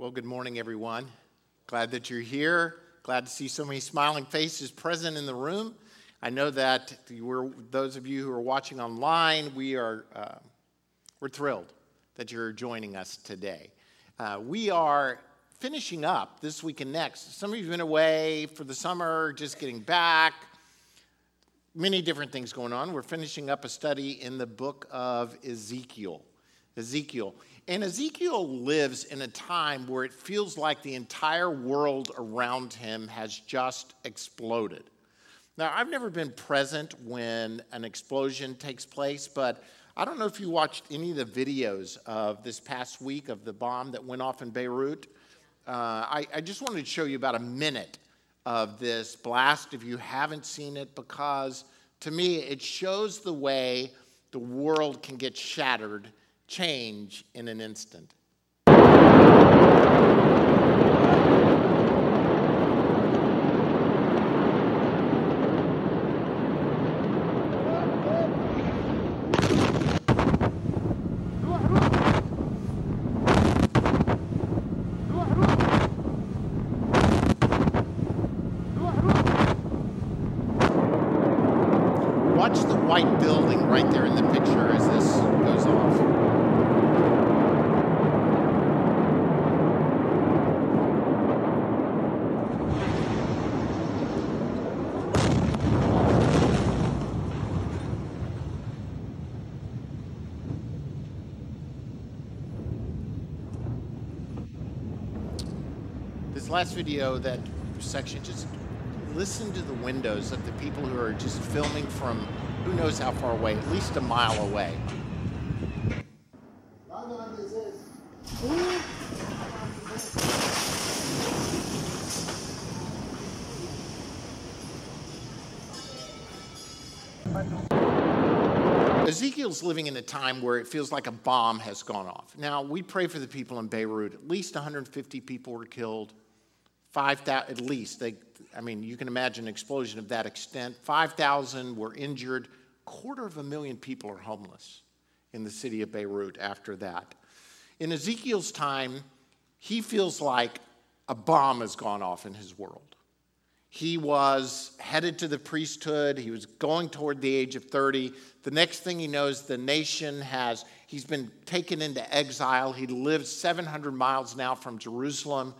Well, good morning, everyone. Glad that you're here. Glad to see so many smiling faces present in the room. I know that we're, those of you who are watching online, we are uh, we're thrilled that you're joining us today. Uh, we are finishing up this week and next. Some of you have been away for the summer, just getting back. Many different things going on. We're finishing up a study in the book of Ezekiel. Ezekiel. And Ezekiel lives in a time where it feels like the entire world around him has just exploded. Now, I've never been present when an explosion takes place, but I don't know if you watched any of the videos of this past week of the bomb that went off in Beirut. Uh, I, I just wanted to show you about a minute of this blast if you haven't seen it, because to me, it shows the way the world can get shattered change in an instant. Watch the white building right there in the picture as this goes off. This last video, that section, just listen to the windows of the people who are just filming from who knows how far away, at least a mile away. Ezekiel's living in a time where it feels like a bomb has gone off. Now, we pray for the people in Beirut. At least 150 people were killed. 5,000, at least. They, I mean, you can imagine an explosion of that extent. 5,000 were injured. Quarter of a million people are homeless in the city of Beirut after that. In Ezekiel's time, he feels like a bomb has gone off in his world. He was headed to the priesthood. He was going toward the age of 30. The next thing he knows, the nation has, he's been taken into exile. He lives 700 miles now from Jerusalem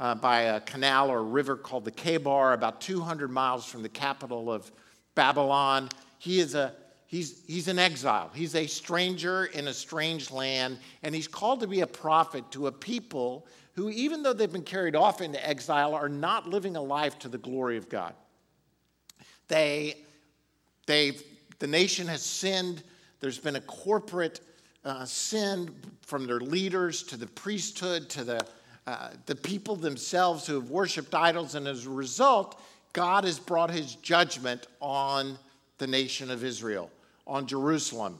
uh, by a canal or river called the Kebar, about 200 miles from the capital of Babylon. He is a He's, he's an exile. He's a stranger in a strange land, and he's called to be a prophet to a people who, even though they've been carried off into exile, are not living a life to the glory of God. They, they, the nation has sinned. There's been a corporate uh, sin from their leaders to the priesthood to the, uh, the people themselves who have worshiped idols, and as a result, God has brought his judgment on the nation of Israel, on Jerusalem.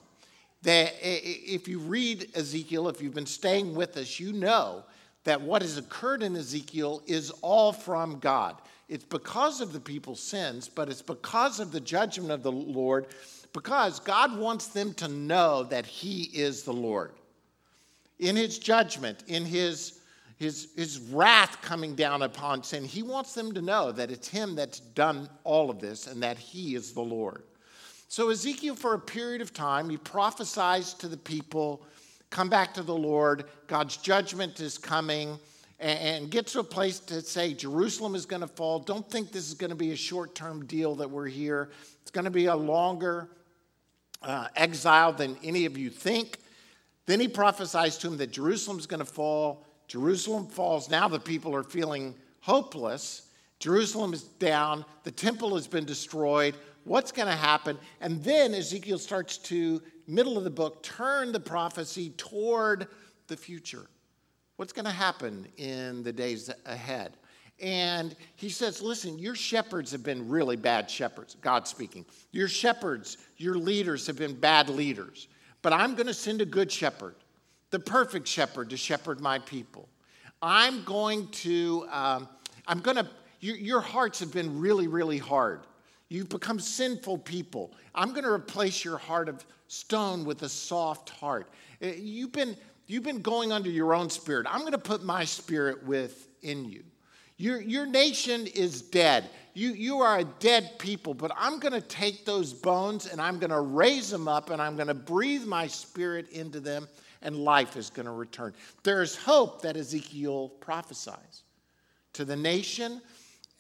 That if you read Ezekiel, if you've been staying with us, you know that what has occurred in Ezekiel is all from God. It's because of the people's sins, but it's because of the judgment of the Lord, because God wants them to know that He is the Lord. In His judgment, in His, his, his wrath coming down upon sin, He wants them to know that it's Him that's done all of this and that He is the Lord. So, Ezekiel, for a period of time, he prophesies to the people come back to the Lord. God's judgment is coming. And get to a place to say Jerusalem is going to fall. Don't think this is going to be a short term deal that we're here. It's going to be a longer uh, exile than any of you think. Then he prophesies to him that Jerusalem's going to fall. Jerusalem falls. Now the people are feeling hopeless. Jerusalem is down. The temple has been destroyed. What's going to happen? And then Ezekiel starts to middle of the book, turn the prophecy toward the future. What's going to happen in the days ahead? And he says, Listen, your shepherds have been really bad shepherds, God speaking. Your shepherds, your leaders have been bad leaders. But I'm going to send a good shepherd, the perfect shepherd, to shepherd my people. I'm going to, um, I'm going to, your, your hearts have been really, really hard. You've become sinful people. I'm going to replace your heart of stone with a soft heart. Uh, you've been, you've been going under your own spirit. I'm going to put my spirit within you. Your, your nation is dead. You, you are a dead people, but I'm going to take those bones and I'm going to raise them up and I'm going to breathe my spirit into them and life is going to return. There is hope that Ezekiel prophesies to the nation.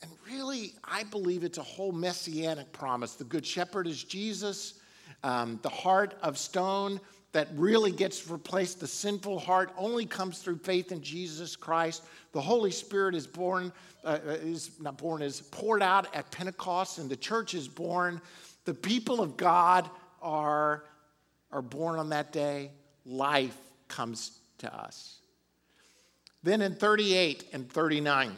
And really, I believe it's a whole messianic promise. The Good Shepherd is Jesus, um, the heart of stone that really gets replaced. The sinful heart only comes through faith in Jesus Christ. The Holy Spirit is born, uh, uh, is not born, is poured out at Pentecost, and the church is born. The people of God are, are born on that day. Life comes to us. Then in 38 and 39,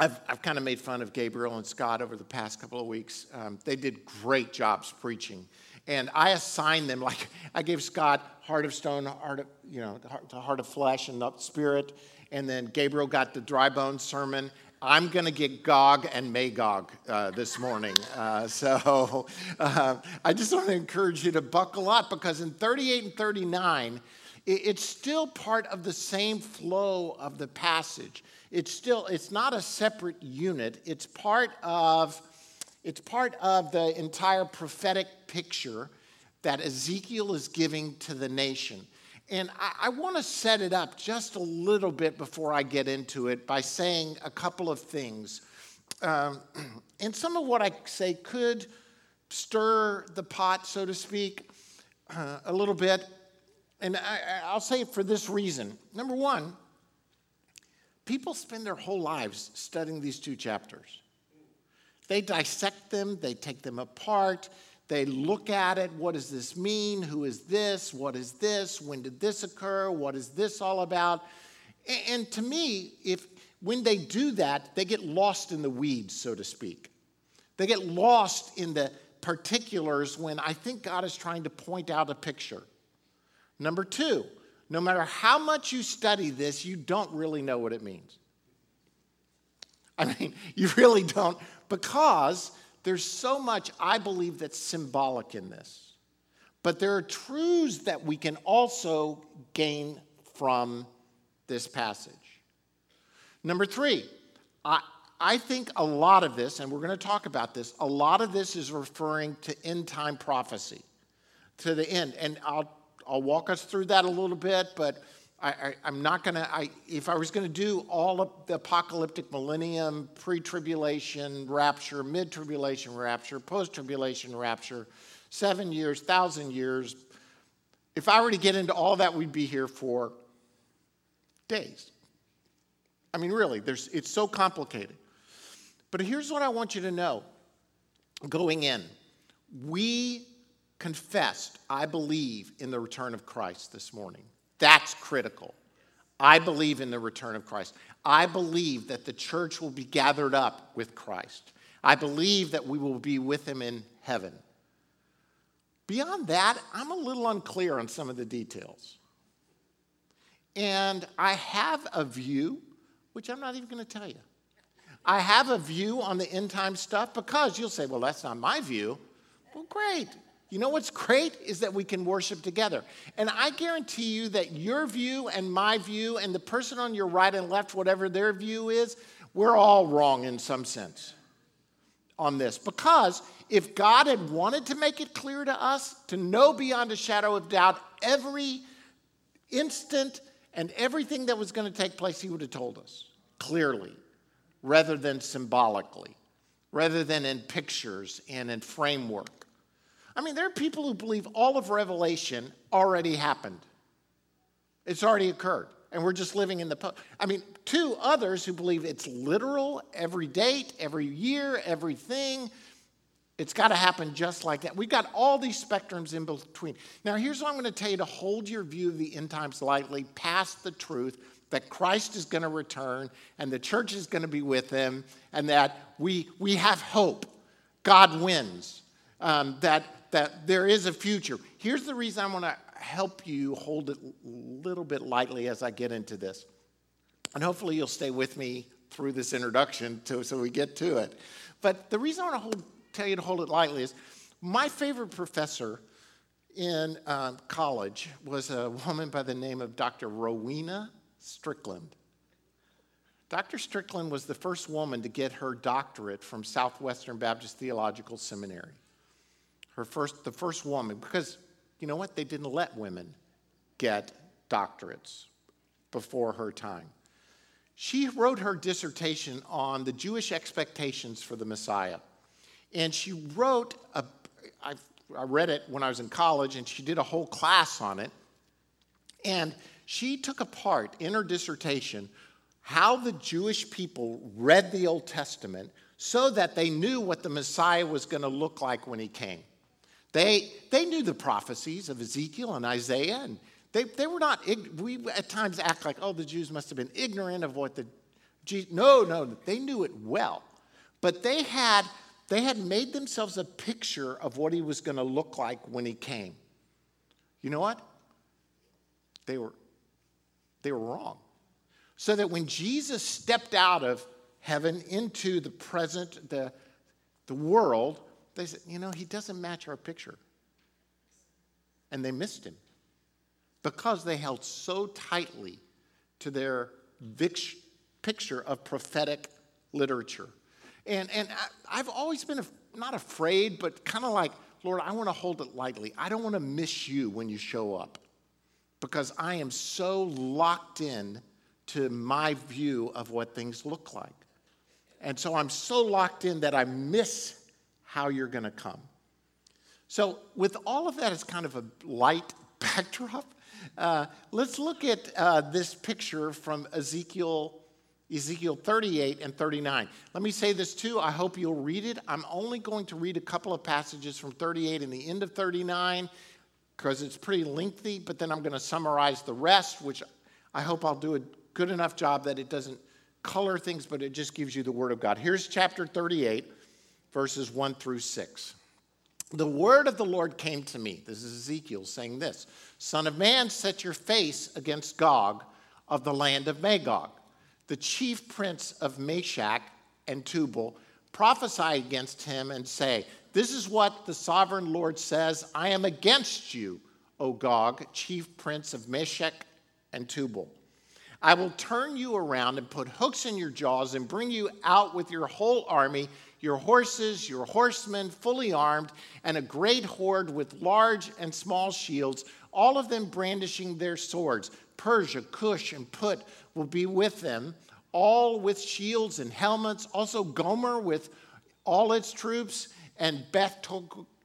I've, I've kind of made fun of Gabriel and Scott over the past couple of weeks. Um, they did great jobs preaching and I assigned them like I gave Scott heart of stone, heart of you know, the heart of flesh and the spirit, and then Gabriel got the dry bones sermon. I'm going to get Gog and Magog uh, this morning. Uh, so uh, I just want to encourage you to buckle up because in 38 and 39, it, it's still part of the same flow of the passage. It's still, it's not a separate unit, it's part of it's part of the entire prophetic picture that Ezekiel is giving to the nation. And I, I want to set it up just a little bit before I get into it by saying a couple of things. Um, and some of what I say could stir the pot, so to speak, uh, a little bit. And I, I'll say it for this reason. Number one, people spend their whole lives studying these two chapters. They dissect them, they take them apart, they look at it. What does this mean? Who is this? What is this? When did this occur? What is this all about? And to me, if when they do that, they get lost in the weeds, so to speak. They get lost in the particulars when I think God is trying to point out a picture. Number two, no matter how much you study this, you don't really know what it means. I mean, you really don't because there's so much I believe that's symbolic in this. But there are truths that we can also gain from this passage. Number three, I, I think a lot of this, and we're going to talk about this, a lot of this is referring to end time prophecy, to the end. And I'll, I'll walk us through that a little bit, but I, am not going to, if I was going to do all of the apocalyptic millennium, pre tribulation rapture, mid tribulation rapture, post tribulation rapture, seven years, thousand years, if I were to get into all that, we'd be here for days. I mean, really, there's, it's so complicated. But here's what I want you to know going in. We confessed, I believe, in the return of Christ this morning. That's critical. I believe in the return of Christ. I believe that the church will be gathered up with Christ. I believe that we will be with him in heaven. Beyond that, I'm a little unclear on some of the details. And I have a view, which I'm not even going to tell you. I have a view on the end time stuff because you'll say, well, that's not my view. Well, great. You know what's great is that we can worship together. And I guarantee you that your view and my view and the person on your right and left, whatever their view is, we're all wrong in some sense on this. Because if God had wanted to make it clear to us, to know beyond a shadow of doubt every instant and everything that was going to take place, He would have told us clearly rather than symbolically, rather than in pictures and in framework. I mean, there are people who believe all of Revelation already happened. It's already occurred. And we're just living in the. Po- I mean, two others who believe it's literal, every date, every year, everything. It's got to happen just like that. We've got all these spectrums in between. Now, here's what I'm going to tell you to hold your view of the end times lightly, past the truth that Christ is going to return and the church is going to be with him, and that we, we have hope. God wins. Um, that that there is a future. Here's the reason I want to help you hold it a little bit lightly as I get into this. And hopefully you'll stay with me through this introduction to, so we get to it. But the reason I want to tell you to hold it lightly is my favorite professor in uh, college was a woman by the name of Dr. Rowena Strickland. Dr. Strickland was the first woman to get her doctorate from Southwestern Baptist Theological Seminary. Her first, the first woman, because you know what? They didn't let women get doctorates before her time. She wrote her dissertation on the Jewish expectations for the Messiah. And she wrote, a, I, I read it when I was in college, and she did a whole class on it. And she took apart in her dissertation how the Jewish people read the Old Testament so that they knew what the Messiah was going to look like when he came. They, they knew the prophecies of Ezekiel and Isaiah, and they, they were not, we at times act like, oh, the Jews must have been ignorant of what the, no, no, they knew it well. But they had, they had made themselves a picture of what he was going to look like when he came. You know what? They were, they were wrong. So that when Jesus stepped out of heaven into the present, the, the world, they said, you know, he doesn't match our picture. And they missed him because they held so tightly to their picture of prophetic literature. And, and I, have always been not afraid, but kind of like, Lord, I want to hold it lightly. I don't want to miss you when you show up because I am so locked in to my view of what things look like. And so I'm so locked in that I miss how you're going to come. So, with all of that as kind of a light backdrop, uh, let's look at uh, this picture from Ezekiel, Ezekiel 38 and 39. Let me say this too. I hope you'll read it. I'm only going to read a couple of passages from 38 and the end of 39 because it's pretty lengthy, but then I'm going to summarize the rest, which I hope I'll do a good enough job that it doesn't color things, but it just gives you the Word of God. Here's chapter 38, verses 1 through 6. The word of the Lord came to me. This is Ezekiel saying this Son of man, set your face against Gog of the land of Magog, the chief prince of Meshech and Tubal. Prophesy against him and say, This is what the sovereign Lord says I am against you, O Gog, chief prince of Meshech and Tubal. I will turn you around and put hooks in your jaws and bring you out with your whole army, your horses, your horsemen, fully armed, and a great horde with large and small shields, all of them brandishing their swords. Persia, Cush, and Put will be with them, all with shields and helmets. Also, Gomer with all its troops, and Beth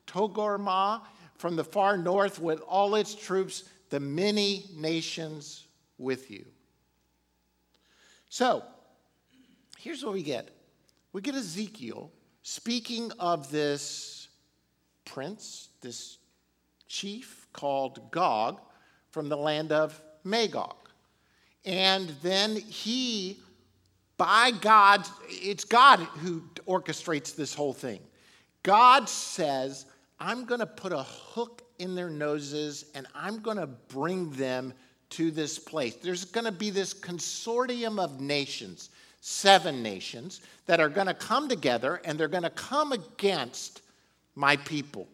Togarmah from the far north with all its troops, the many nations with you. So, here's what we get we get Ezekiel speaking of this prince, this chief called Gog from the land of Magog. And then he, by God, it's God who orchestrates this whole thing. God says, I'm going to put a hook in their noses and I'm going to bring them to this place. There's going to be this consortium of nations, seven nations, that are going to come together and they're going to come against my people.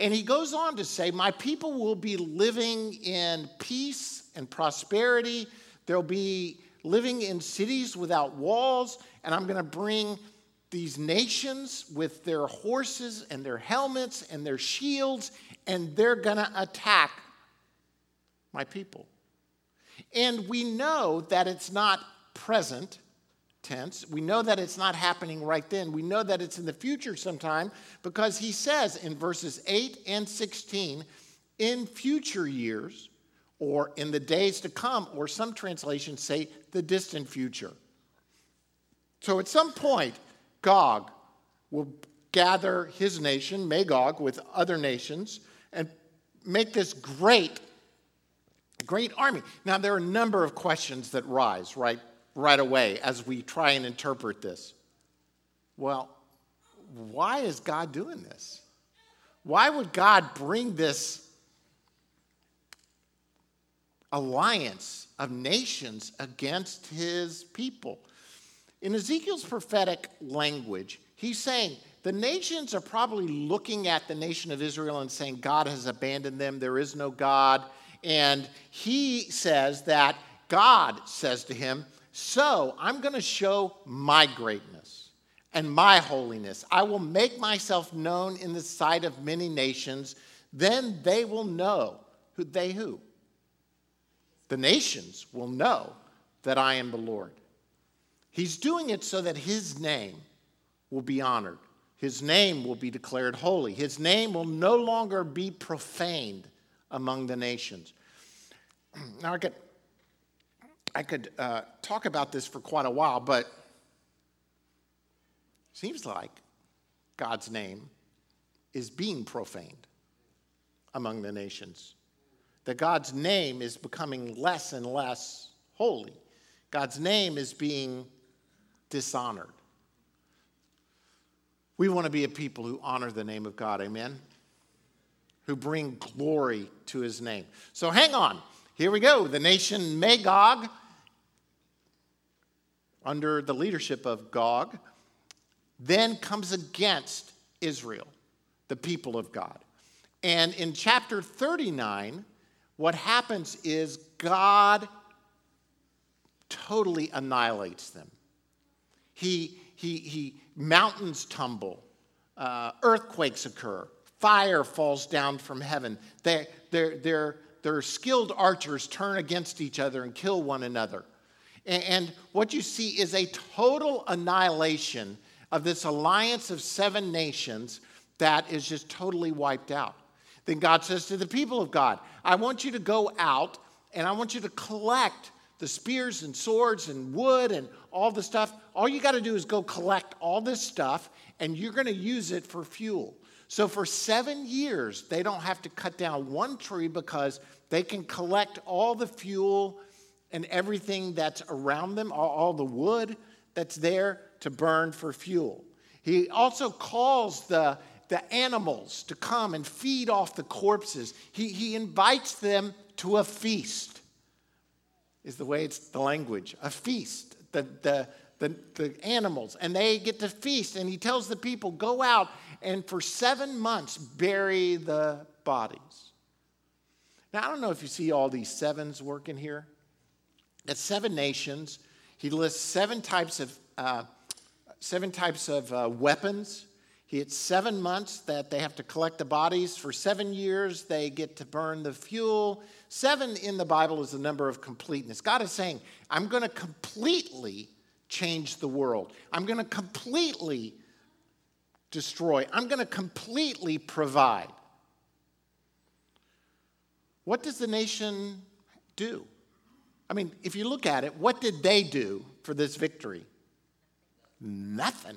And he goes on to say, My people will be living in peace and prosperity. They'll be living in cities without walls. And I'm going to bring these nations with their horses and their helmets and their shields, and they're going to attack my people. And we know that it's not present tense. We know that it's not happening right then. We know that it's in the future sometime because he says in verses 8 and 16, in future years, or in the days to come, or some translations say the distant future. So at some point, Gog will gather his nation, Magog, with other nations, and make this great great army. Now, there are a number of questions that rise right, right away as we try and interpret this. Well, why is God doing this? Why would God bring this alliance of nations against his people? In Ezekiel's prophetic language, he's saying, The nations are probably looking at the nation of Israel and saying, God has abandoned them, there is no God. And he says that God says to him, So I'm going to show my greatness and my holiness. I will make myself known in the sight of many nations. Then they will know who they who? The nations will know that I am the Lord. He's doing it so that his name will be honored. His name will be declared holy. His name will no longer be profaned among the nations. Now, I could, I could uh, talk about this for quite a while, but seems like God's name is being profaned among the nations. That God's name is becoming less and less holy. God's name is being dishonored. We want to be a people who honor the name of God, amen? Who bring glory to his name. So hang on. Here we go. The nation Magog, under the leadership of Gog, then comes against Israel, the people of God. And in chapter 39, what happens is God totally annihilates them. He, he, he mountains tumble, uh, earthquakes occur, fire falls down from heaven. They, they're, they're, their skilled archers turn against each other and kill one another. And, what you see is a total annihilation of this alliance of seven nations that is just totally wiped out. Then God says to the people of God, I want you to go out and I want you to collect the spears and swords and wood and all the stuff. All you got to do is go collect all this stuff and you're going to use it for fuel. So for seven years, they don't have to cut down one tree because they can collect all the fuel and everything that's around them, all, all the wood that's there to burn for fuel. He also calls the, the animals to come and feed off the corpses. He, he invites them to a feast, is the way it's the language, a feast. The, the, the, the animals, and they get to feast. And he tells the people, go out and for seven months bury the bodies. Now, I don't know if you see all these sevens working here. At seven nations, he lists seven types of, uh, seven types of uh, weapons. He had seven months that they have to collect the bodies. For seven years, they get to burn the fuel. Seven in the Bible is the number of completeness. God is saying, I'm going to completely change the world. I'm going to completely destroy. I'm going to completely provide. What does the nation do? I mean, if you look at it, what did they do for this victory? Nothing.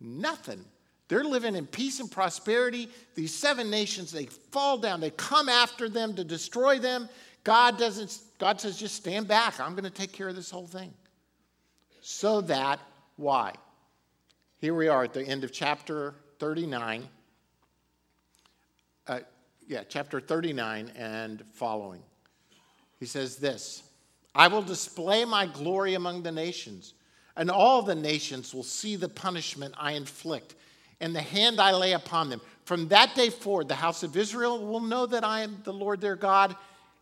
Nothing. They're living in peace and prosperity. These seven nations, they fall down. They come after them to destroy them. God doesn't, God says, just stand back. I'm going to take care of this whole thing. So that, why? Here we are at the end of chapter 39. Uh, yeah, chapter 39 and following. He says this I will display my glory among the nations, and all the nations will see the punishment I inflict and the hand I lay upon them. From that day forward, the house of Israel will know that I am the Lord their God,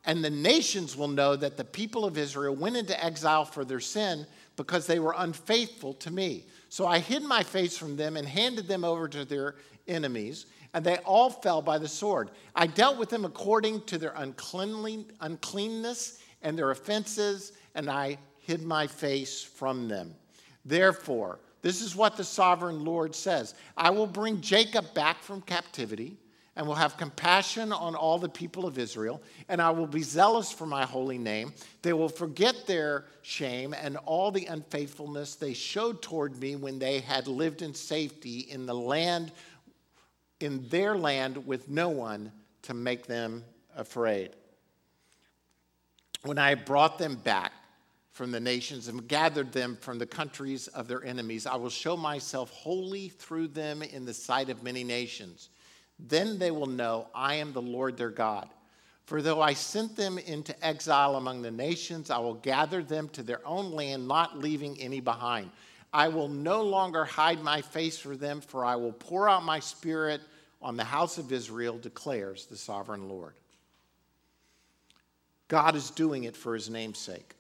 and the nations will know that the people of Israel went into exile for their sin because they were unfaithful to me. So I hid my face from them and handed them over to their enemies, and they all fell by the sword. I dealt with them according to their uncleanness and their offenses, and I hid my face from them. Therefore, this is what the sovereign Lord says I will bring Jacob back from captivity and will have compassion on all the people of Israel, and I will be zealous for my holy name. They will forget their shame and all the unfaithfulness they showed toward me when they had lived in safety in the land, in their land, with no one to make them afraid. When I brought them back from the nations and gathered them from the countries of their enemies, I will show myself holy through them in the sight of many nations. Then they will know I am the Lord their God. For though I sent them into exile among the nations, I will gather them to their own land, not leaving any behind. I will no longer hide my face for them, for I will pour out my spirit on the house of Israel, declares the sovereign Lord. God is doing it for his name's sake.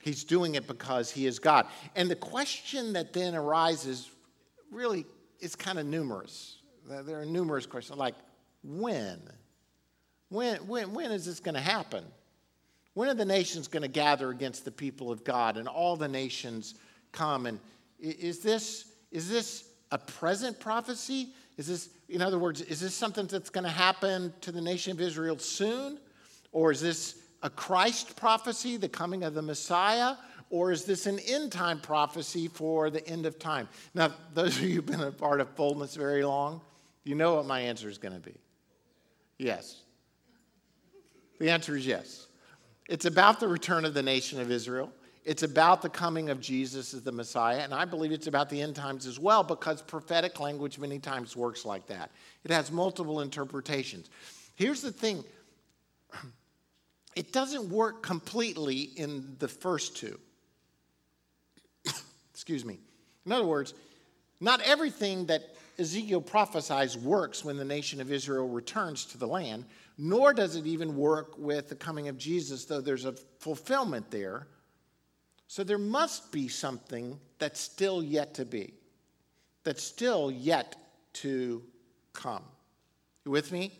He's doing it because he is God. And the question that then arises really is kind of numerous. There are numerous questions like when? When, when, when is this going to happen? When are the nations going to gather against the people of God and all the nations come? And is this, is this a present prophecy? Is this, in other words, is this something that's going to happen to the nation of Israel soon? Or is this a Christ prophecy, the coming of the Messiah, or is this an end time prophecy for the end of time? Now, those of you who've been a part of boldness very long, you know what my answer is going to be. Yes. The answer is yes. It's about the return of the nation of Israel. It's about the coming of Jesus as the Messiah, and I believe it's about the end times as well because prophetic language many times works like that. It has multiple interpretations. Here's the thing it doesn't work completely in the first two. Excuse me. In other words, not everything that Ezekiel prophesies works when the nation of Israel returns to the land, nor does it even work with the coming of Jesus, though there's a fulfillment there. So there must be something that's still yet to be, that's still yet to come. You with me?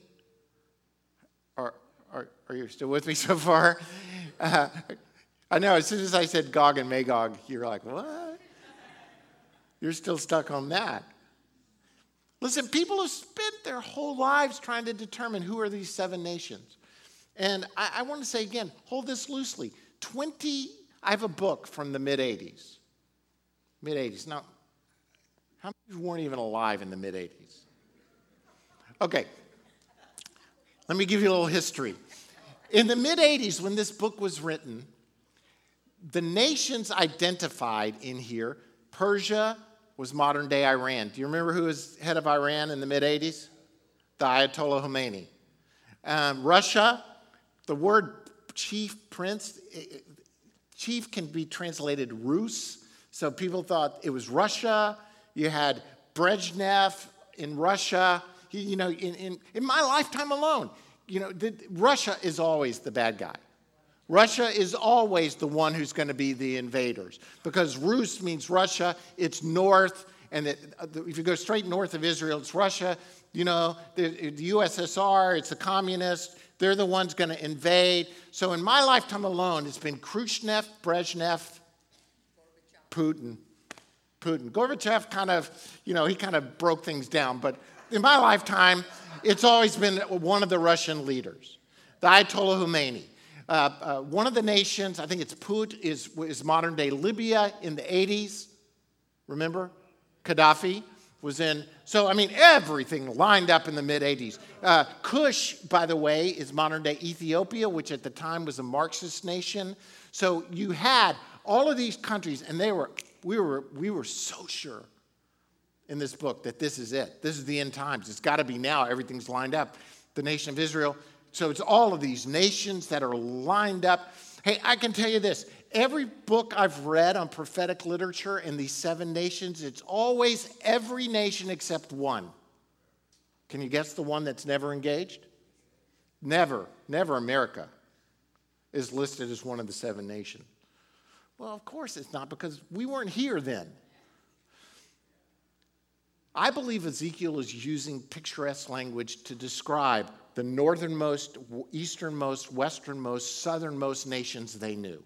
Are, are you still with me so far? Uh, I know, as soon as I said Gog and Magog, you're like, what? You're still stuck on that. Listen, people have spent their whole lives trying to determine who are these seven nations. And I, I want to say again, hold this loosely. 20, I have a book from the mid 80s. Mid 80s. Now, how many of you weren't even alive in the mid 80s? Okay, let me give you a little history. In the mid 80s, when this book was written, the nations identified in here, Persia was modern day Iran. Do you remember who was head of Iran in the mid 80s? The Ayatollah Khomeini. Um, Russia, the word chief prince, chief can be translated Rus. So people thought it was Russia. You had Brezhnev in Russia you know, in, in, in my lifetime alone, you know, the, Russia is always the bad guy. Russia is always the one who's going to be the invaders because Rus means Russia, it's north, and it, if you go straight north of Israel, it's Russia. You know, the, the USSR, it's the communists, they're the ones going to invade. So in my lifetime alone, it's been Khrushchev, Brezhnev, Putin. Putin. Gorbachev kind of, you know, he kind of broke things down, but in my lifetime, it's always been one of the Russian leaders, the Ayatollah Khomeini. Uh, uh, one of the nations, I think it's Put, is, is modern day Libya in the 80s. Remember? Gaddafi was in. So, I mean, everything lined up in the mid 80s. Uh, Kush, by the way, is modern day Ethiopia, which at the time was a Marxist nation. So you had all of these countries, and they were, we were, we were so sure in this book that this is it. This is the end times. It's got to be now. Everything's lined up. The nation of Israel. So it's all of these nations that are lined up. Hey, I can tell you this every book I've read on prophetic literature in these seven nations, it's always every nation except one. Can you guess the one that's never engaged? Never, never America is listed as one of the seven nations. Well, of course it's not because we weren't here then. I believe Ezekiel is using picturesque language to describe the northernmost, easternmost, westernmost, southernmost nations they knew.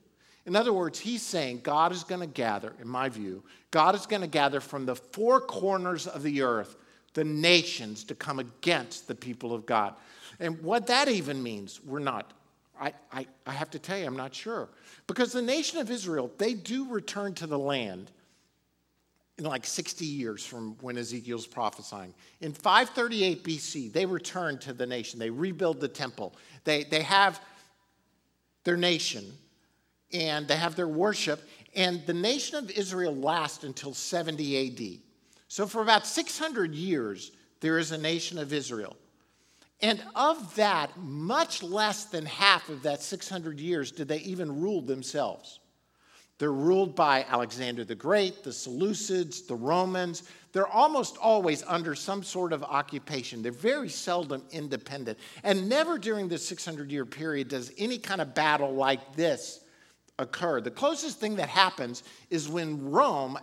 In other words, he's saying God is going to gather, in my view, God is going to gather from the four corners of the earth the nations to come against the people of God. And what that even means, we're not. I, I, I have to tell you, I'm not sure. Because the nation of Israel, they do return to the land in like 60 years from when Ezekiel's prophesying. In 538 BC, they return to the nation. They rebuild the temple. They, they have their nation and they have their worship. And the nation of Israel lasts until 70 AD. So for about 600 years, there is a nation of Israel. And of that, much less than half of that 600 years did they even rule themselves. They're ruled by Alexander the Great, the Seleucids, the Romans. They're almost always under some sort of occupation. They're very seldom independent. And never during this 600 year period does any kind of battle like this occur. The closest thing that happens is when Rome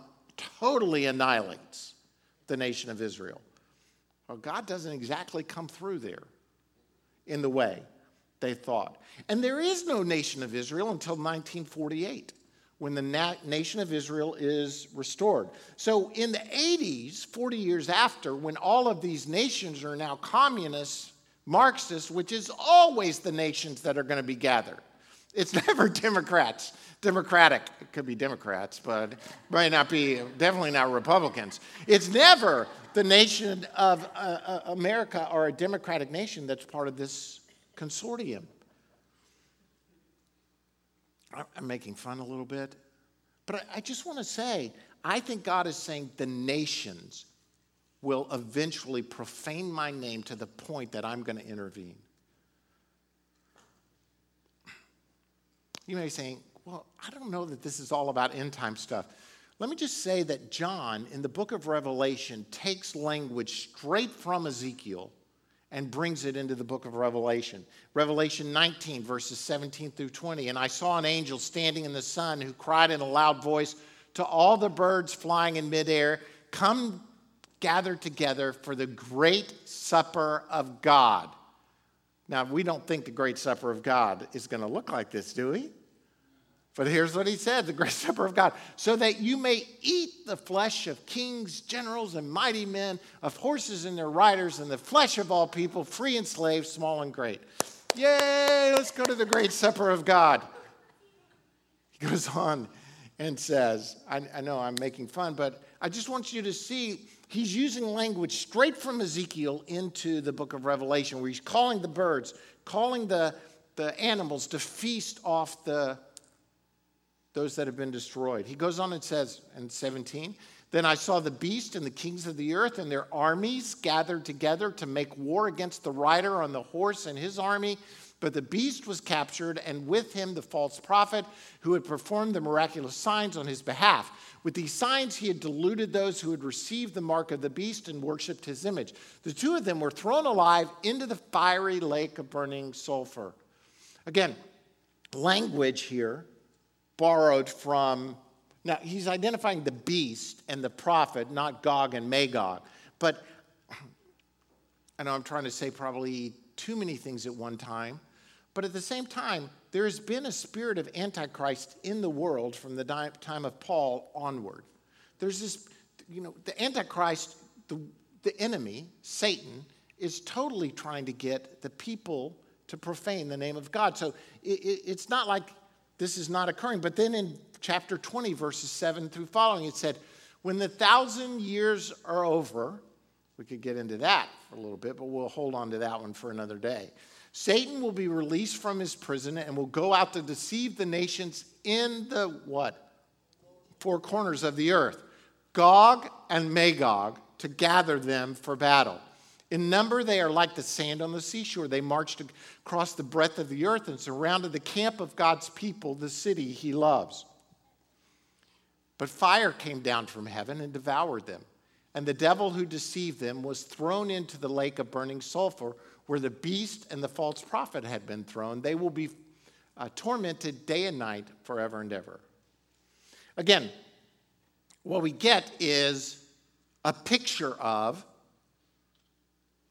totally annihilates the nation of Israel. Well, God doesn't exactly come through there in the way they thought. And there is no nation of Israel until 1948 when the na- nation of Israel is restored. So in the 80s, 40 years after, when all of these nations are now communists, Marxists, which is always the nations that are going to be gathered. It's never Democrats. Democratic. It could be Democrats, but might not be, definitely not Republicans. It's never the nation of uh, uh America or a Democratic nation that's part of this consortium. I'm making fun a little bit, but I just want to say I think God is saying the nations will eventually profane my name to the point that I'm going to intervene. You may be saying, well, I don't know that this is all about end time stuff. Let me just say that John, in the book of Revelation, takes language straight from Ezekiel and brings it into the book of Revelation. Revelation 19, verses 17 through 20. And I saw an angel standing in the sun who cried in a loud voice to all the birds flying in midair, Come gather together for the great supper of God. Now, we don't think the great supper of God is going to look like this, do we? But here's what he said the great supper of God, so that you may eat the flesh of kings, generals, and mighty men, of horses and their riders, and the flesh of all people, free and slave, small and great. Yay, let's go to the great supper of God. He goes on and says, I, I know I'm making fun, but I just want you to see he's using language straight from Ezekiel into the book of Revelation, where he's calling the birds, calling the, the animals to feast off the those that have been destroyed. He goes on and says in 17, Then I saw the beast and the kings of the earth and their armies gathered together to make war against the rider on the horse and his army. But the beast was captured, and with him the false prophet who had performed the miraculous signs on his behalf. With these signs, he had deluded those who had received the mark of the beast and worshiped his image. The two of them were thrown alive into the fiery lake of burning sulfur. Again, language here borrowed from, now he's identifying the beast and the prophet, not Gog and Magog. But I know I'm trying to say probably too many things at one time. But at the same time, there has been a spirit of Antichrist in the world from the time of Paul onward. There's this, you know, the Antichrist, the, the enemy, Satan, is totally trying to get the people to profane the name of God. So it, it, it's not like this is not occurring. But then in chapter 20, verses 7 through following, it said, When the thousand years are over, we could get into that for a little bit, but we'll hold on to that one for another day. Satan will be released from his prison and will go out to deceive the nations in the what? Four corners of the earth. Gog and Magog to gather them for battle. In number, they are like the sand on the seashore. They marched across the breadth of the earth and surrounded the camp of God's people, the city he loves. But fire came down from heaven and devoured them. And the devil who deceived them was thrown into the lake of burning sulfur, where the beast and the false prophet had been thrown. They will be uh, tormented day and night forever and ever. Again, what we get is a picture of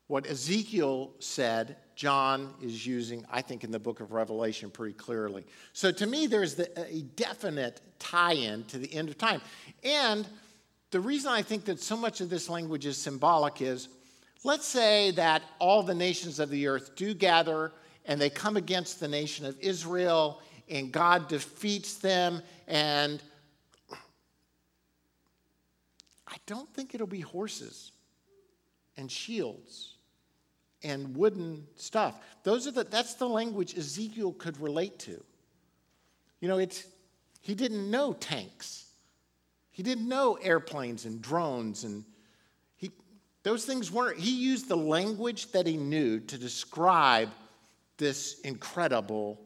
what Ezekiel said, John is using, I think, in the book of Revelation pretty clearly. So to me, there's the, a definite tie in to the end of time. And the reason I think that so much of this language is symbolic is let's say that all the nations of the earth do gather and they come against the nation of Israel and God defeats them and I don't think it'll be horses and shields and wooden stuff. Those are the, that's the language Ezekiel could relate to. You know, it's, he didn't know tanks. He didn't know airplanes and drones and he, those things weren't, he used the language that he knew to describe this incredible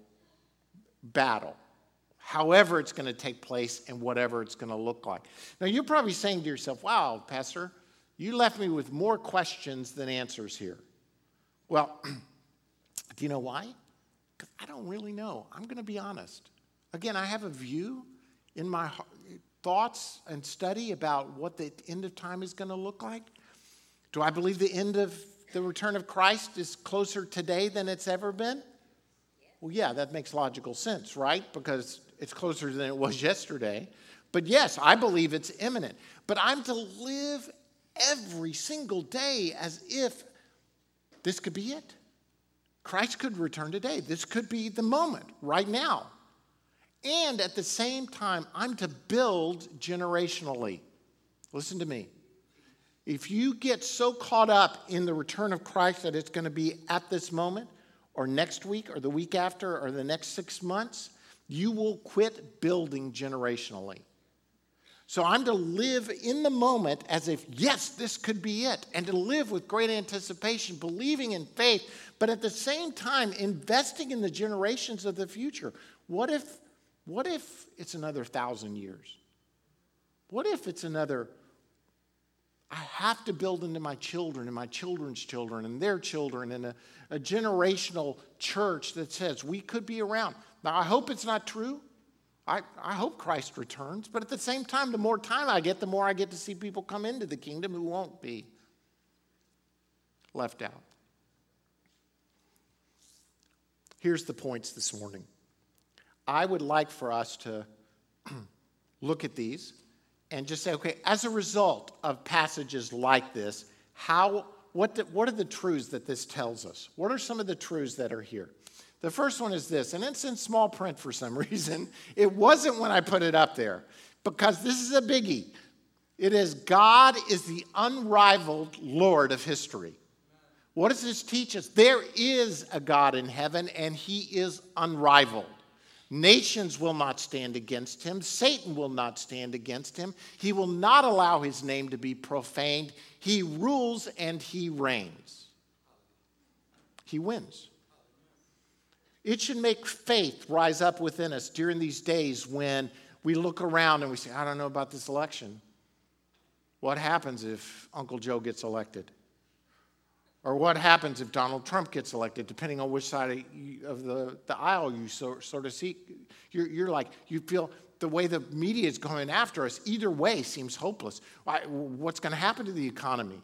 battle however it's going to take place and whatever it's going to look like. Now, you're probably saying to yourself, wow, Pastor, you left me with more questions than answers here. Well, do you know why? Because I don't really know. I'm going to be honest. Again, I have a view in my thoughts and study about what the end of time is going to look like. Do I believe the end of the return of Christ is closer today than it's ever been? Well, yeah, that makes logical sense, right? Because it's closer than it was yesterday. But yes, I believe it's imminent. But I'm to live every single day as if this could be it. Christ could return today. This could be the moment right now. And at the same time, I'm to build generationally. Listen to me. If you get so caught up in the return of Christ that it's going to be at this moment, or next week, or the week after, or the next six months, you will quit building generationally. So I'm to live in the moment as if, yes, this could be it, and to live with great anticipation, believing in faith, but at the same time, investing in the generations of the future. What if, what if it's another thousand years? What if it's another I have to build into my children and my children's children and their children and a, a, generational church that says we could be around. Now, I hope it's not true. I, I hope Christ returns, but at the same time, the more time I get, the more I get to see people come into the kingdom who won't be left out. Here's the points this morning. I would like for us to look at these and just say, okay, as a result of passages like this, how, what, the, what are the truths that this tells us? What are some of the truths that are here? The first one is this, and it's in small print for some reason. It wasn't when I put it up there, because this is a biggie. It is God is the unrivaled Lord of history. What does this teach us? There is a God in heaven, and he is unrivaled. Nations will not stand against him. Satan will not stand against him. He will not allow his name to be profaned. He rules and he reigns. He wins. It should make faith rise up within us during these days when we look around and we say, I don't know about this election. What happens if Uncle Joe gets elected? Or what happens if Donald Trump gets elected, depending on which side of the, the aisle you so, sort of see. You're, you're like, you feel the way the media is going after us, either way seems hopeless. What's going to happen to the economy?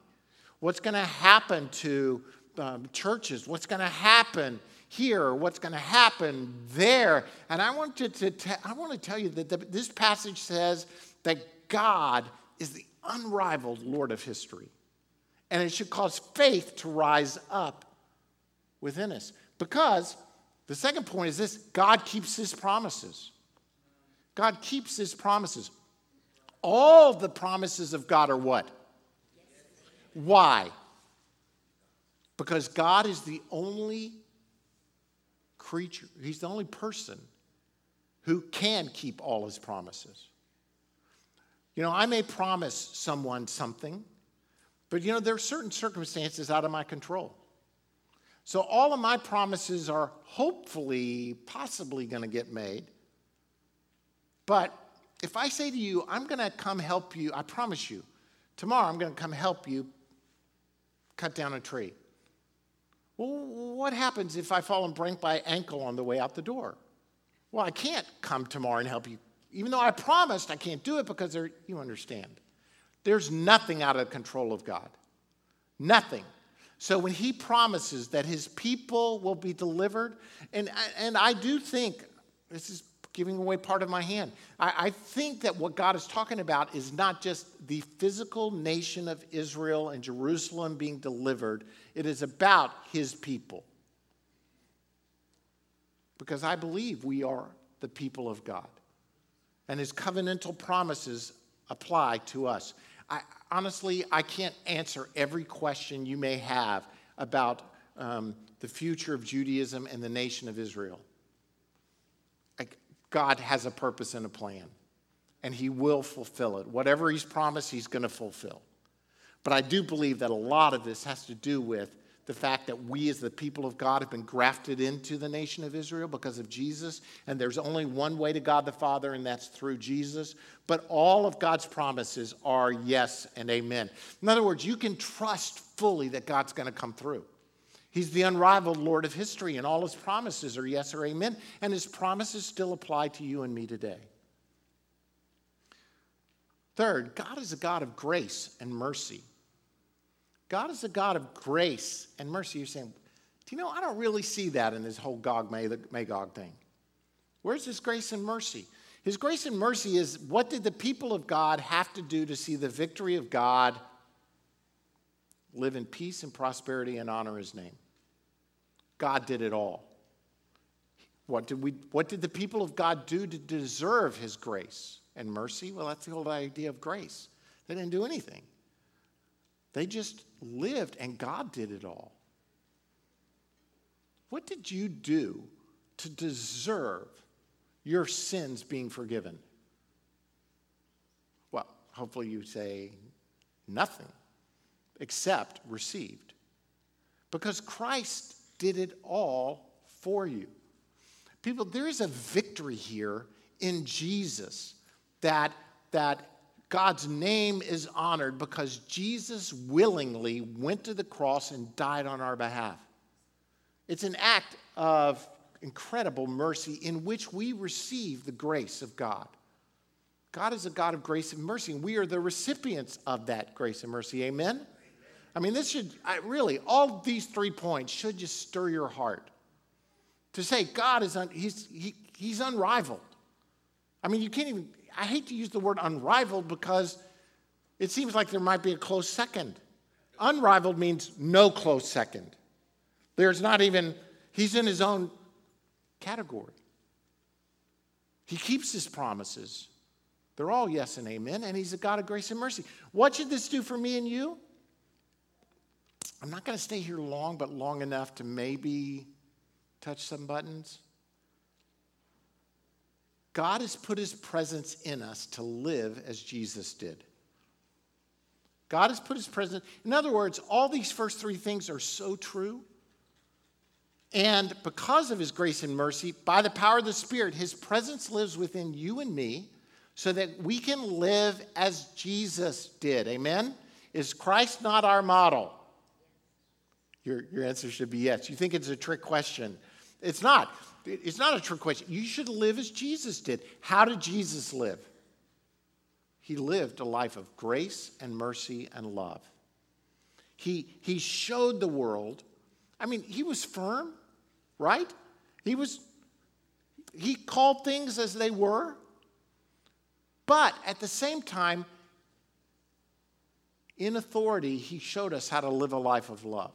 What's going to happen to um, churches? What's going to happen here? What's going to happen there? And I want to, to te- I want to tell you that the, this passage says that God is the unrivaled Lord of history. And it should cause faith to rise up within us. Because the second point is this God keeps his promises. God keeps his promises. All the promises of God are what? Why? Because God is the only creature, He's the only person who can keep all His promises. You know, I may promise someone something, but you know, there are certain circumstances out of my control. So all of my promises are hopefully, possibly going to get made. But if I say to you, I'm going to come help you, I promise you, tomorrow I'm going to come help you cut down a tree. Well, what happens if I fall and break my ankle on the way out the door? Well, I can't come tomorrow and help you. Even though I promised, I can't do it because you understand. There's nothing out of control of God. Nothing. So when he promises that his people will be delivered, and, and I do think, this is giving away part of my hand, I, I think that what God is talking about is not just the physical nation of Israel and Jerusalem being delivered, it is about his people. Because I believe we are the people of God. And his covenantal promises apply to us. I, honestly, I can't answer every question you may have about um, the future of Judaism and the nation of Israel. God has a purpose and a plan, and He will fulfill it. Whatever He's promised, He's going to fulfill. But I do believe that a lot of this has to do with the fact that we, as the people of God, have been grafted into the nation of Israel because of Jesus, and there's only one way to God the Father, and that's through Jesus. But all of God's promises are yes and amen. In other words, you can trust fully that God's going to come through. He's the unrivaled Lord of history, and all his promises are yes or amen, and his promises still apply to you and me today. Third, God is a God of grace and mercy. God is a God of grace and mercy. You're saying, do you know, I don't really see that in this whole Gog Magog thing. Where's His grace and mercy? His grace and mercy is what did the people of God have to do to see the victory of God live in peace and prosperity and honor His name? God did it all. What did, we, what did the people of God do to deserve His grace and mercy? Well, that's the whole idea of grace. They didn't do anything. They just lived and God did it all. What did you do to deserve your sins being forgiven? Well, hopefully you say nothing except received. Because Christ did it all for you. People, there is a victory here in Jesus that, that God's name is honored because Jesus willingly went to the cross and died on our behalf. It's an act of incredible mercy in which we receive the grace of God. God is a God of grace and mercy, and we are the recipients of that grace and mercy. Amen? I mean, this should I, really, all these three points should just stir your heart. To say God is un, he's, he, he's unrivaled. I mean, you can't even, I hate to use the word unrivaled because it seems like there might be a close second. Unrivaled means no close second. There's not even, he's in his own category. He keeps his promises. They're all yes and amen, and he's a God of grace and mercy. What should this do for me and you? I'm not going to stay here long, but long enough to maybe touch some buttons. God has put his presence in us to live as Jesus did. God has put his presence. In other words, all these first three things are so true. And because of his grace and mercy, by the power of the Spirit, his presence lives within you and me so that we can live as Jesus did. Amen? Is Christ not our model? Your, your answer should be yes. You think it's a trick question. It's not. It's not a trick question. You should live as Jesus did. How did Jesus live? He lived a life of grace and mercy and love. He, he showed the world. I mean, he was firm, right? He was, he called things as they were. But at the same time, in authority, he showed us how to live a life of love.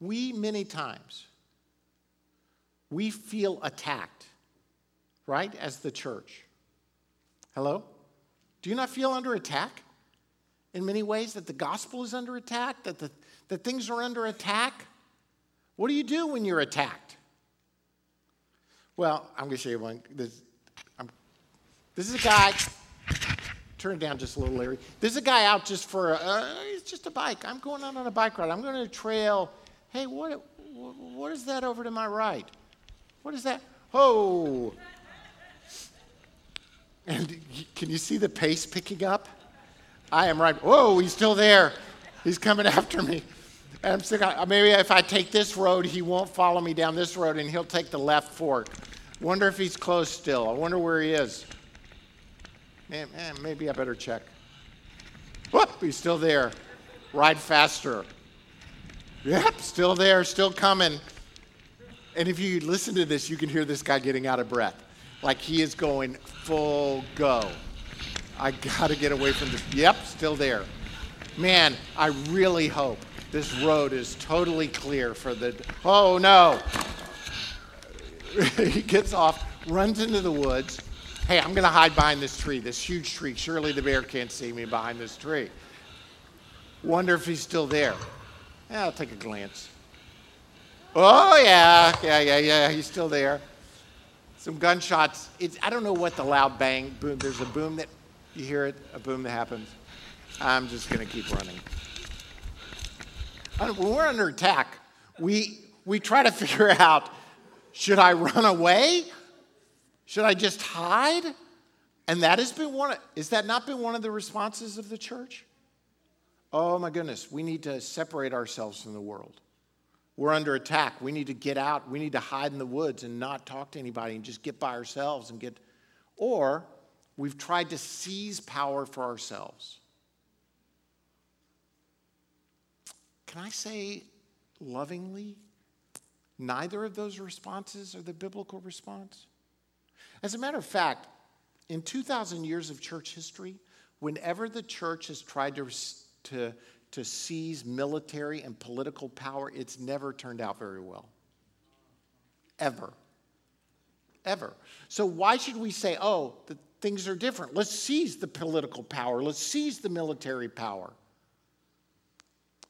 We many times we feel attacked right as the church. Hello? Do you not feel under attack in many ways that the gospel is under attack that, the, that things are under attack? What do you do when you're attacked? Well i'm going to show you one this, this is a guy turn it down just a little larry. This is a guy out just for a, uh, it's just a bike. I'm going out on a bike ride. I'm going to trail hey, what, what is that over to my right? What is that? Oh. And can you see the pace picking up? I am right. Whoa, he's still there. He's coming after me. And I'm thinking, uh, maybe if I take this road, he won't follow me down this road and he'll take the left fork. Wonder if he's close still. I wonder where he is. Man, man maybe I better check. Whoop, he's still there. Ride faster. Yep, still there, still coming. And if you listen to this, you can hear this guy getting out of breath. Like he is going full go. I got to get away from this. Yep, still there. Man, I really hope this road is totally clear for the. Oh no! he gets off, runs into the woods. Hey, I'm going to hide behind this tree, this huge tree. Surely the bear can't see me behind this tree. Wonder if he's still there. Yeah, I'll take a glance. Oh, yeah, yeah, yeah, yeah, he's still there. Some gunshots. It's, I don't know what the loud bang, boom, there's a boom that, you hear it, a boom that happens. I'm just going to keep running. Uh, when we're under attack, we, we try to figure out should I run away? Should I just hide? And that has been one, is that not been one of the responses of the church? Oh my goodness, we need to separate ourselves from the world. We're under attack. We need to get out. We need to hide in the woods and not talk to anybody and just get by ourselves and get. Or we've tried to seize power for ourselves. Can I say lovingly, neither of those responses are the biblical response? As a matter of fact, in 2,000 years of church history, whenever the church has tried to, to, to seize military and political power, it's never turned out very well. Ever. Ever. So, why should we say, oh, the things are different? Let's seize the political power, let's seize the military power.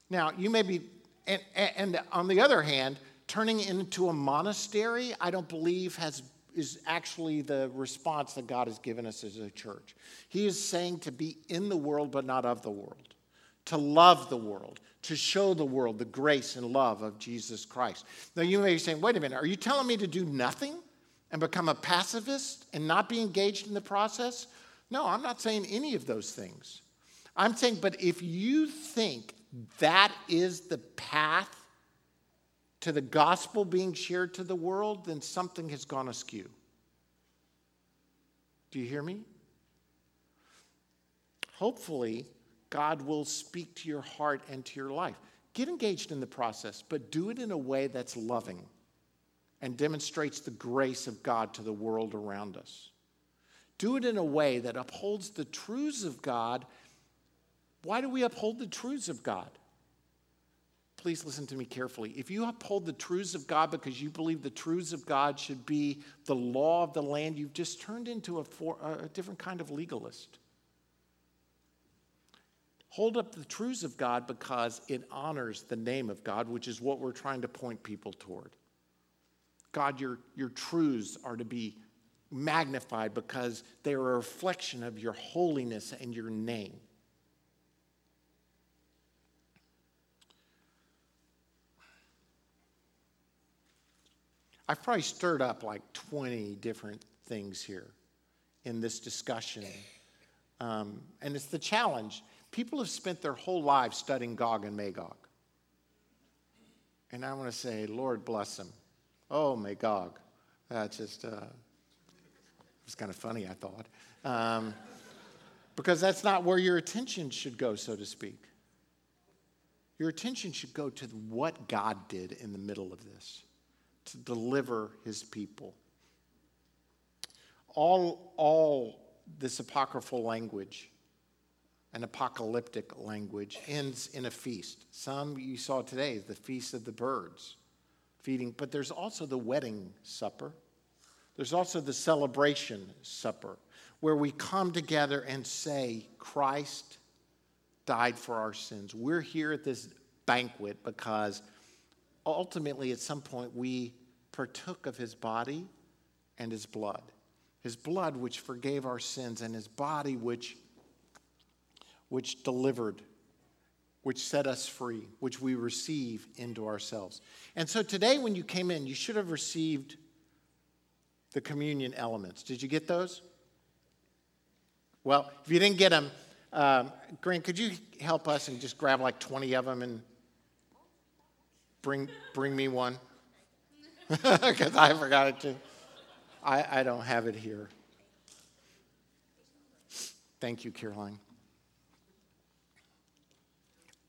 Now, you may be, and, and on the other hand, turning into a monastery, I don't believe has is actually the response that God has given us as a church. He is saying to be in the world, but not of the world, to love the world, to show the world the grace and love of Jesus Christ. Now, you may be saying, wait a minute, are you telling me to do nothing and become a pacifist and not be engaged in the process? No, I'm not saying any of those things. I'm saying, but if you think that is the path to the gospel being shared to the world, then something has gone askew. Do you hear me? Hopefully, God will speak to your heart and to your life. Get engaged in the process, but do it in a way that's loving and demonstrates the grace of God to the world around us. Do it in a way that upholds the truths of God. Why do we uphold the truths of God? please listen to me carefully. If you uphold the truths of God because you believe the truths of God should be the law of the land, you've just turned into a, for, a different kind of legalist. Hold up the truths of God because it honors the name of God, which is what we're trying to point people toward. God, your, your truths are to be magnified because they are a reflection of your holiness and your name. I've probably stirred up like 20 different things here in this discussion. Um, and it's the challenge. People have spent their whole lives studying Gog and Magog. And I want to say, Lord bless them. Oh, Magog. That's just, uh, it was kind of funny, I thought. Um, because that's not where your attention should go, so to speak. Your attention should go to what God did in the middle of this to deliver his people. All, all this apocryphal language, an apocalyptic language, ends in a feast. Some you saw today, is the Feast of the Birds, feeding, but there's also the wedding supper. There's also the celebration supper, where we come together and say, Christ died for our sins. We're here at this banquet because ultimately, at some point, we partook of his body and his blood. His blood, which forgave our sins, and his body, which, which delivered, which set us free, which we receive into ourselves. And so today, when you came in, you should have received the communion elements. Did you get those? Well, if you didn't get them, um, Grant, could you help us and just grab like 20 of them and bring, bring me one? Because I forgot it too. I, I don't have it here. Thank you, Caroline.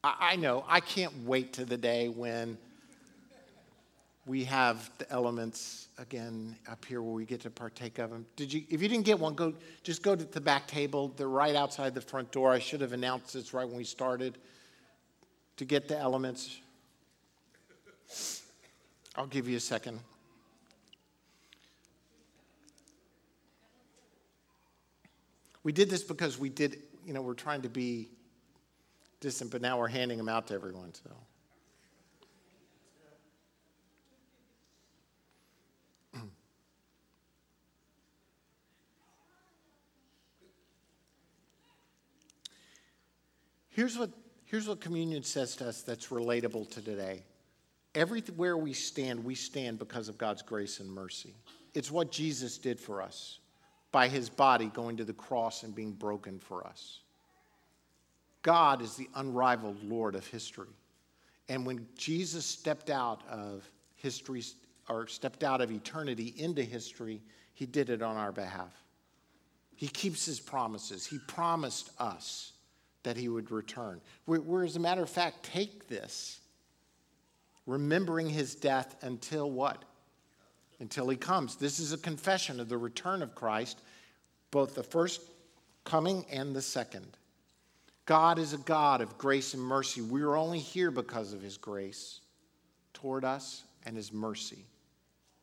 I, I know, I can't wait to the day when we have the elements again up here where we get to partake of them. Did you? If you didn't get one, go just go to the back table. They're right outside the front door. I should have announced this right when we started. To get the elements, I'll give you a second. We did this because we did, you know, we're trying to be distant, but now we're handing them out to everyone, so. Here's what, here's what communion says to us that's relatable to today. Everywhere we stand, we stand because of God's grace and mercy. It's what Jesus did for us by his body going to the cross and being broken for us. God is the unrivaled Lord of history. And when Jesus stepped out of history, or stepped out of eternity into history, he did it on our behalf. He keeps his promises. He promised us that he would return. Where, as a matter of fact, take this, remembering his death until what? Until he comes. This is a confession of the return of Christ, both the first coming and the second. God is a God of grace and mercy. We are only here because of his grace toward us and his mercy.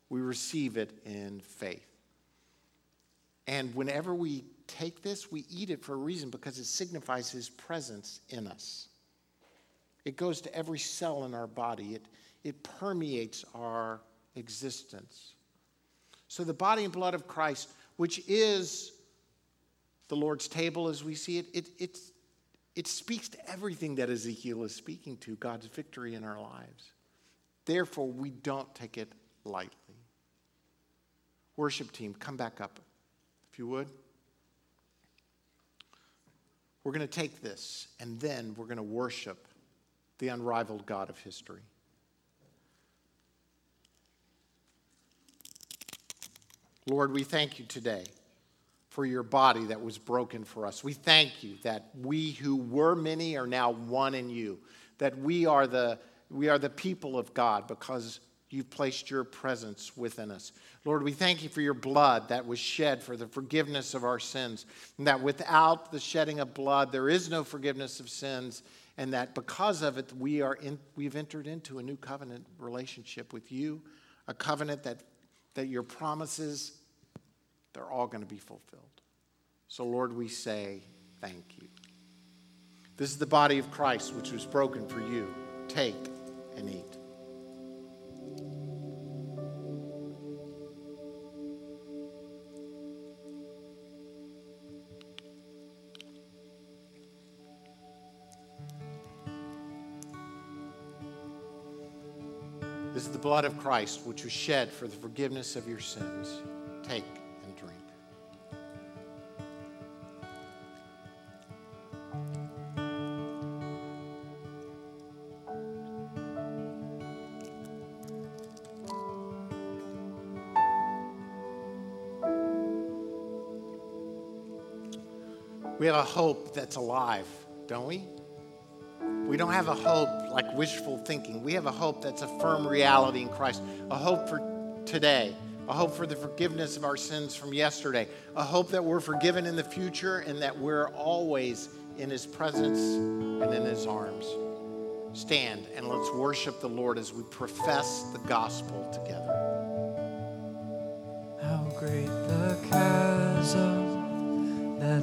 We receive it in faith. And whenever we take this, we eat it for a reason because it signifies his presence in us. It goes to every cell in our body, it, it permeates our existence. So, the body and blood of Christ, which is the Lord's table as we see it, it, it, it speaks to everything that Ezekiel is speaking to God's victory in our lives. Therefore, we don't take it lightly. Worship team, come back up, if you would. We're going to take this and then we're going to worship the unrivaled God of history. Lord, we thank you today for your body that was broken for us. We thank you that we who were many are now one in you, that we are the, we are the people of God because you've placed your presence within us. Lord, we thank you for your blood that was shed for the forgiveness of our sins, and that without the shedding of blood, there is no forgiveness of sins, and that because of it, we are in, we've entered into a new covenant relationship with you, a covenant that, that your promises, they're all going to be fulfilled. So, Lord, we say thank you. This is the body of Christ, which was broken for you. Take and eat. This is the blood of Christ, which was shed for the forgiveness of your sins. Take a hope that's alive, don't we? We don't have a hope like wishful thinking. We have a hope that's a firm reality in Christ, a hope for today, a hope for the forgiveness of our sins from yesterday, a hope that we're forgiven in the future and that we're always in His presence and in His arms. Stand and let's worship the Lord as we profess the gospel together. How great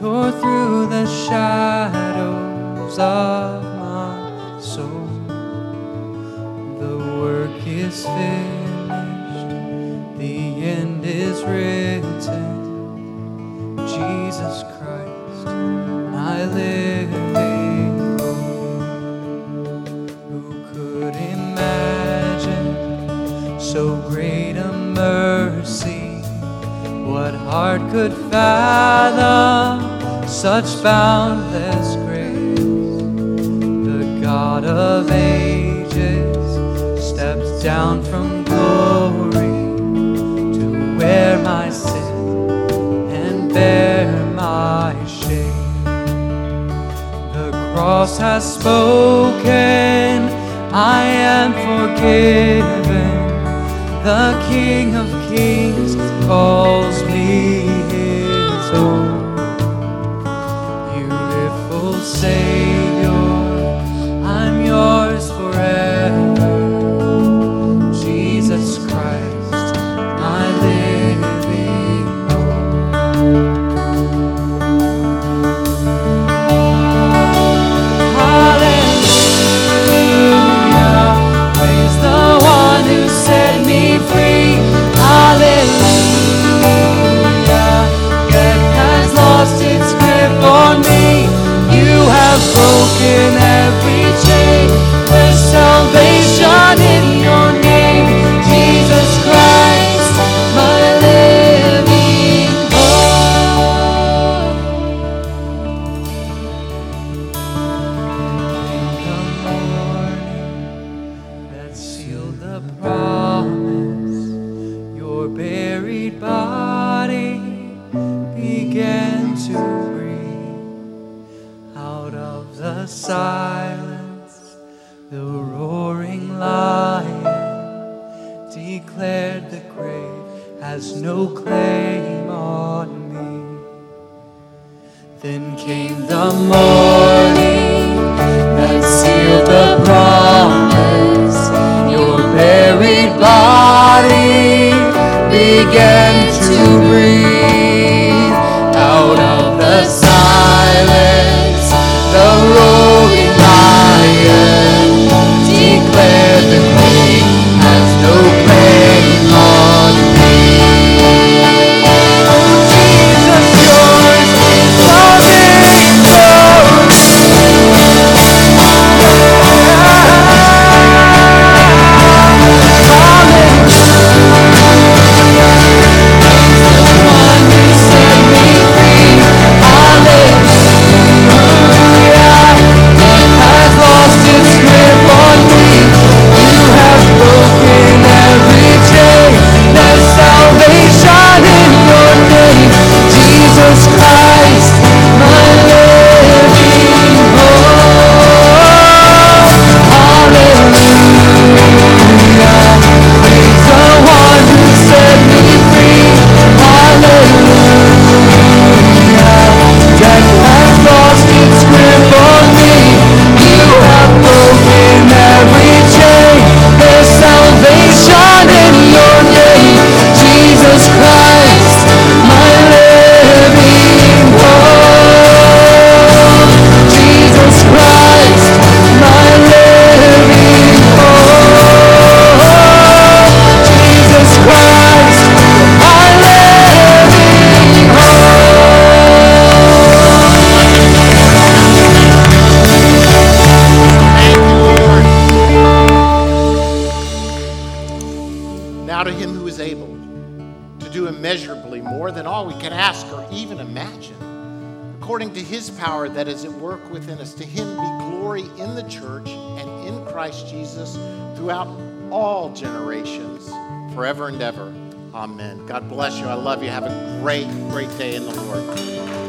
tore through the shadows of my soul. The work is finished, the end is written. Jesus Christ, my living What heart could fathom such boundless grace? The God of ages steps down from glory to wear my sin and bear my shame. The cross has spoken, I am forgiven. The King of Kings calls me his own. Beautiful Savior Jesus throughout all generations, forever and ever. Amen. God bless you. I love you. Have a great, great day in the Lord.